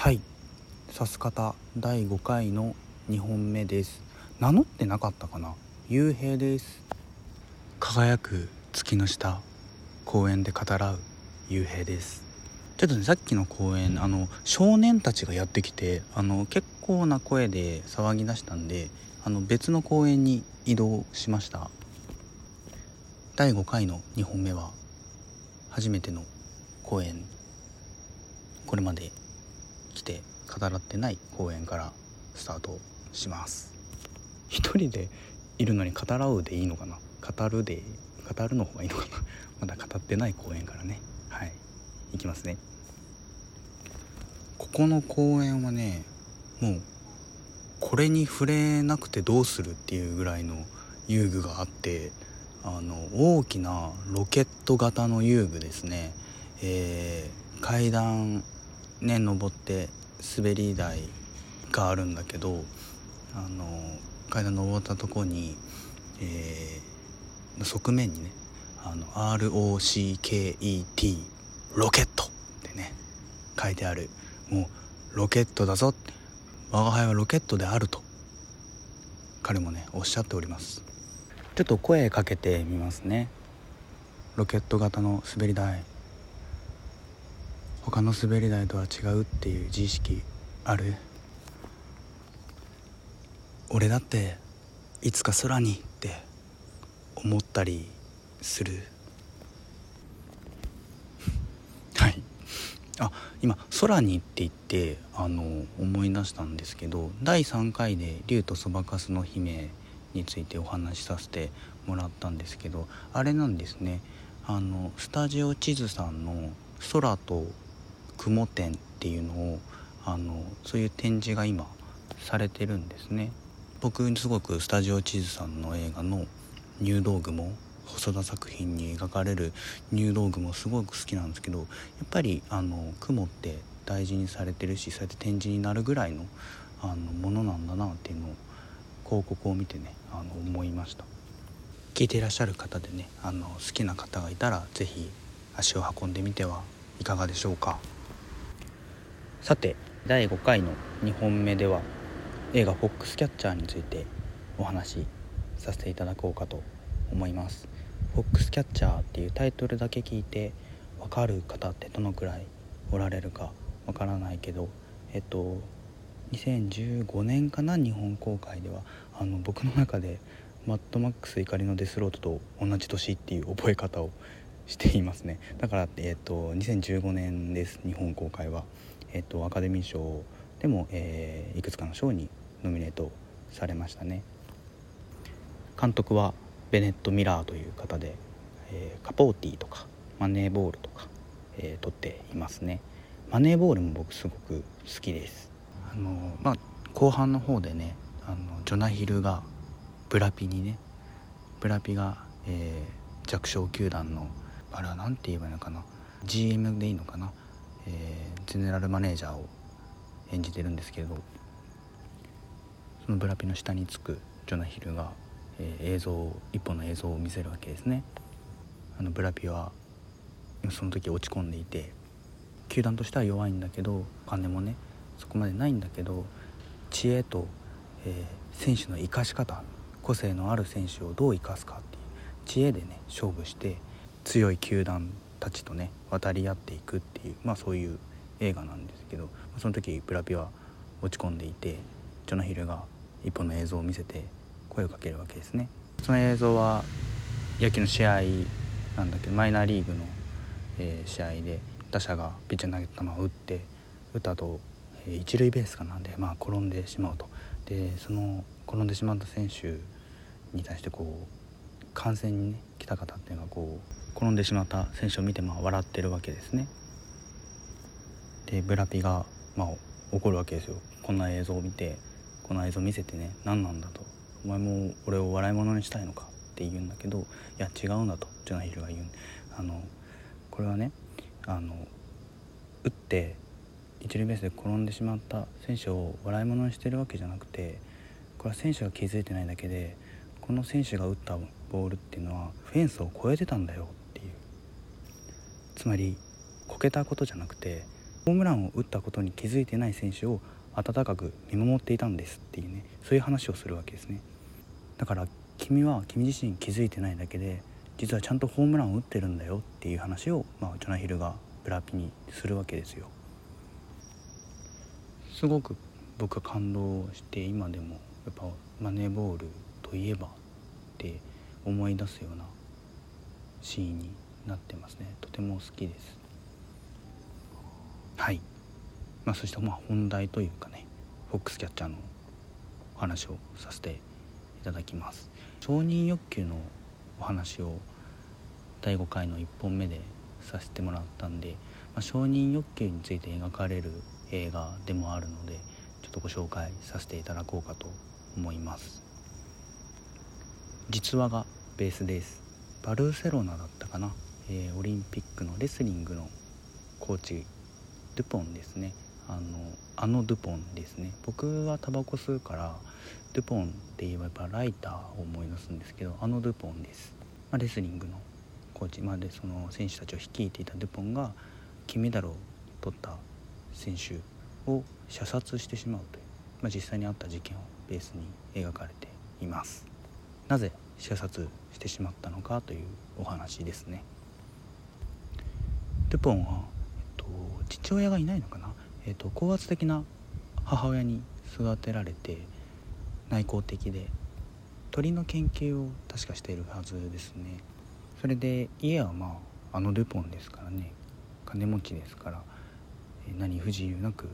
はい。さす方第5回の2本目です。名乗ってなかったかな？幽閉です。輝く月の下公園で語らう。幽閉です。ちょっとねさっきの公園あの少年たちがやってきてあの結構な声で騒ぎ出したんであの別の公園に移動しました。第5回の2本目は初めての公演これまで語らってない公演からスタートします。一人でいるのに語らうでいいのかな？語るで語るの方がいいのかな？まだ語ってない公演からね。はい。いきますね。ここの公園はねもうこれに触れなくてどうするっていうぐらいの遊具があってあの大きなロケット型の遊具ですね、えー、階段ね登って滑り台があるんだけどあの階段登ったとこに、えー、側面にねあの ROCKET ロケットってね書いてある。もうロケットだぞ我が輩はロケットであると彼もねおっしゃっております。ちょっと声かけてみますね。ロケット型の滑り台。他の滑り台とは違うっていう自意識ある？俺だっていつか空にって思ったりする？はい。あ今「空に」って言ってあの思い出したんですけど第3回で「竜とそばかすの姫」についてお話しさせてもらったんですけどあれなんですね。あのスタジオ地図さんの「空と雲展っていうのをあのそういう展示が今されてるんですね。僕すごくスタジオ地図さんの映画の入道雲細田作品に描かれる入道雲すごく好きなんですけどやっぱりあの雲って大事にされてるしそうやって展示になるぐらいのあのものなんだなっていうのを広告を見てねあの思いました。聞いていらっしゃる方でねあの好きな方がいたら是非足を運んでみてはいかがでしょうか。さて第5回の2本目では映画「フォックスキャッチャー」についてお話しさせていただこうかと思います。フォックスキャッチャーっていうタイトルだけ聞いて分かる方ってどのくらいおられるかわからないけどえっと2015年かな日本公開ではあの僕の中でマッドマックス怒りのデスロードと同じ年っていう覚え方をしていますね。だから、えっと、2015年です日本公開は。えっと、アカデミー賞でも、えー、いくつかの賞にノミネートされましたね。監督はベネット・ミラーという方で、えー、カポーティとかマネーボールとか、えー、撮っていますね。マネーボールも僕すごく好きです。あのまあ後半の方でねあのジョナヒルがブラピにねブラピが、えー、弱小球団のあれは何て言えばいいのかな。GM でいいのかな。えー、ゼネラルマネージャーを演じてるんですけれどそのブラピの下につくジョナヒルが、えー、映像一本の映像を見せるわけですね。あのブラピはその時落ち込んでいて球団としては弱いんだけどお金もねそこまでないんだけど知恵と、えー、選手の生かし方個性のある選手をどう生かすかっていう知恵でね勝負して強い球団たちとね渡り合っていくっていうまあそういう映画なんですけどその時ブラピは落ち込んでいてジョナヒルが一本の映像を見せて声をかけるわけですね。その映像は野球の試合なんだけどマイナーリーグの、試合で打者がピッチャー投げた球を打って打った後、えー、一塁ベースかなんで、まあ、転んでしまうと。でその転んでしまった選手に対してこう観戦にね来た方っていうのはこう転んでしまった選手を見てまあ笑ってるわけですね。でブラピがまあ怒るわけですよ。こんな映像を見てこの映像見せてね何なんだと。お前も俺を笑い物にしたいのか？って言うんだけどいや違うんだと。ジョナヒルが言うあのこれはねあの打って一塁ベースで転んでしまった選手を笑い物にしてるわけじゃなくてこれは選手が気づいてないだけでこの選手が打ったボールっていうのはフェンスを越えてたんだよ。つまりこけたことじゃなくてホームランを打ったことに気づいてない選手を温かく見守っていたんですっていうねそういう話をするわけですね。だから君は君自身気づいてないだけで実はちゃんとホームランを打ってるんだよっていう話を、まあ、ジョナヒルがブラピにするわけですよ。すごく僕は感動して今でもやっぱマネーボールといえばって思い出すようなシーンになってますね。とても好きです。はい。まあそしてまあ本題というかねフォックスキャッチャーのお話をさせていただきます。承認欲求のお話を第5回の1本目でさせてもらったんで、まあ、承認欲求について描かれる映画でもあるのでちょっとご紹介させていただこうかと思います。実話がベースです。バルセロナだったかな、えー、オリンピックのレスリングのコーチドゥポンですね。あのあのドゥポンですね。僕はタバコ吸うからドゥポンって言えばやっぱライターを思い出すんですけどあのドゥポンです、まあ、レスリングのコーチ。までその選手たちを率いていたドゥポンが金メダルを取った選手を射殺してしまうという、まあ、実際にあった事件をベースに描かれています。なぜ射殺してしまったのかというお話ですね。ドゥポンは、えっと、父親がいないのかな、えっと、高圧的な母親に育てられて内向的で鳥の研究を確かしているはずですね。それで家はまああのルポンですからね。金持ちですから何不自由なく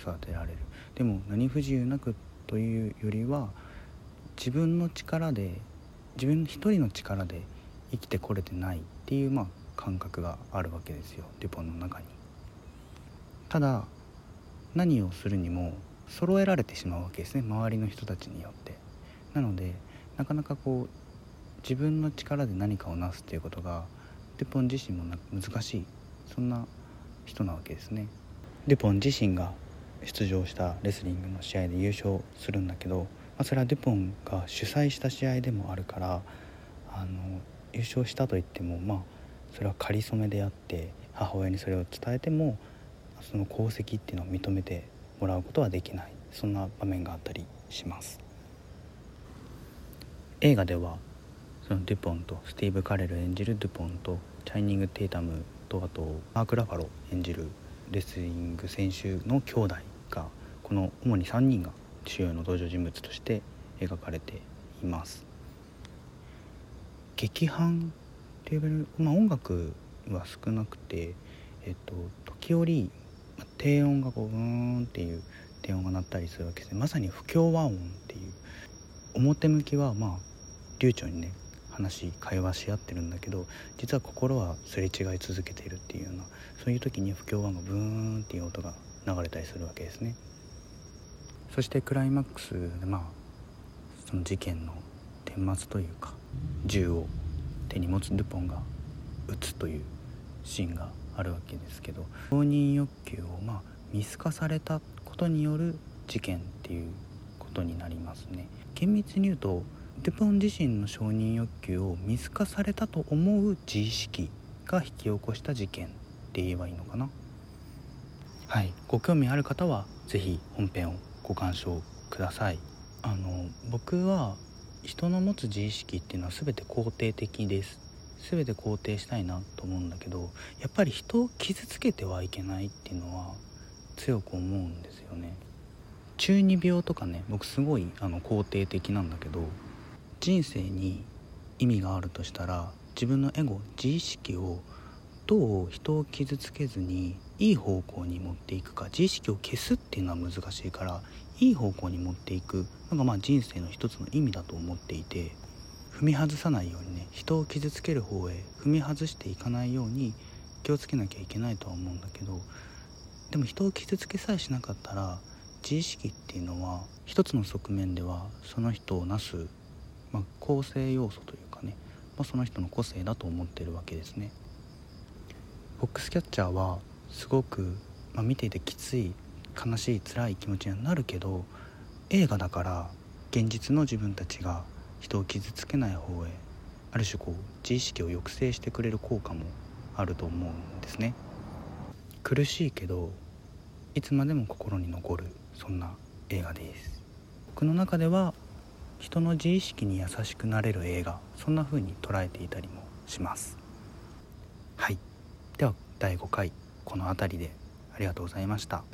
育てられる。でも何不自由なくというよりは自分の力で自分一人の力で生きてこれてないっていうまあ感覚があるわけですよデュポンの中に。ただ何をするにも揃えられてしまうわけですね周りの人たちによって。なのでなかなかこう自分の力で何かをなすっていうことがデュポン自身も難しいそんな人なわけですね。デュポン自身が出場したレスリングの試合で優勝するんだけど、まあ、それはデュポンが主催した試合でもあるからあの優勝したといってもまあそれは仮初めであって母親にそれを伝えてもその功績っていうのを認めてもらうことはできない。そんな場面があったりします。映画ではそのデュポンとスティーブ・カレル演じるデュポンとチャイニング・テイタムとあとマーク・ラファロ演じるレスリング選手の兄弟がこの主に3人が主要の登場人物として描かれています。劇伴レベル、まあ、音楽は少なくて、えっと、時折低音がこうブーンっていう低音が鳴ったりするわけですね。まさに不協和音っていう表向きはまあ流暢にね話会話し合ってるんだけど実は心はすれ違い続けているっていうようなそういう時に不協和音がブーンっていう音が流れたりするわけですね。そしてクライマックスでまあその事件の顛末というか銃を手に持つルポンが撃つというシーンがあるわけですけど承認欲求をまあ見透かされたことによる事件っていうことになりますね。厳密に言うとデュポン自身の承認欲求を見透かされたと思う自意識が引き起こした事件って言えばいいのかな？はい。ご興味ある方は是非本編をご鑑賞ください。あの僕は人の持つ自意識っていうのは全て肯定的です。全て肯定したいなと思うんだけどやっぱり人を傷つけてはいけないっていうのは強く思うんですよね。中二病とかね僕すごいあの肯定的なんだけど人生に意味があるとしたら自分のエゴ自意識をどう人を傷つけずにいい方向に持っていくか自意識を消すっていうのは難しいからいい方向に持っていくのがまあ人生の一つの意味だと思っていて踏み外さないようにね人を傷つける方へ踏み外していかないように気をつけなきゃいけないとは思うんだけどでも人を傷つけさえしなかったら自意識っていうのは一つの側面ではその人をなすまあ、構成要素というかね、まあ、その人の個性だと思ってるわけですね。ボックスキャッチャーはすごく、まあ、見ていてきつい悲しい辛い気持ちにはなるけど映画だから現実の自分たちが人を傷つけない方へある種こう自意識を抑制してくれる効果もあると思うんですね。苦しいけどいつまでも心に残るそんな映画です僕の中では人の自意識に優しくなれる映画そんな風に捉えていたりもしますはいでは第5回この辺りでありがとうございました。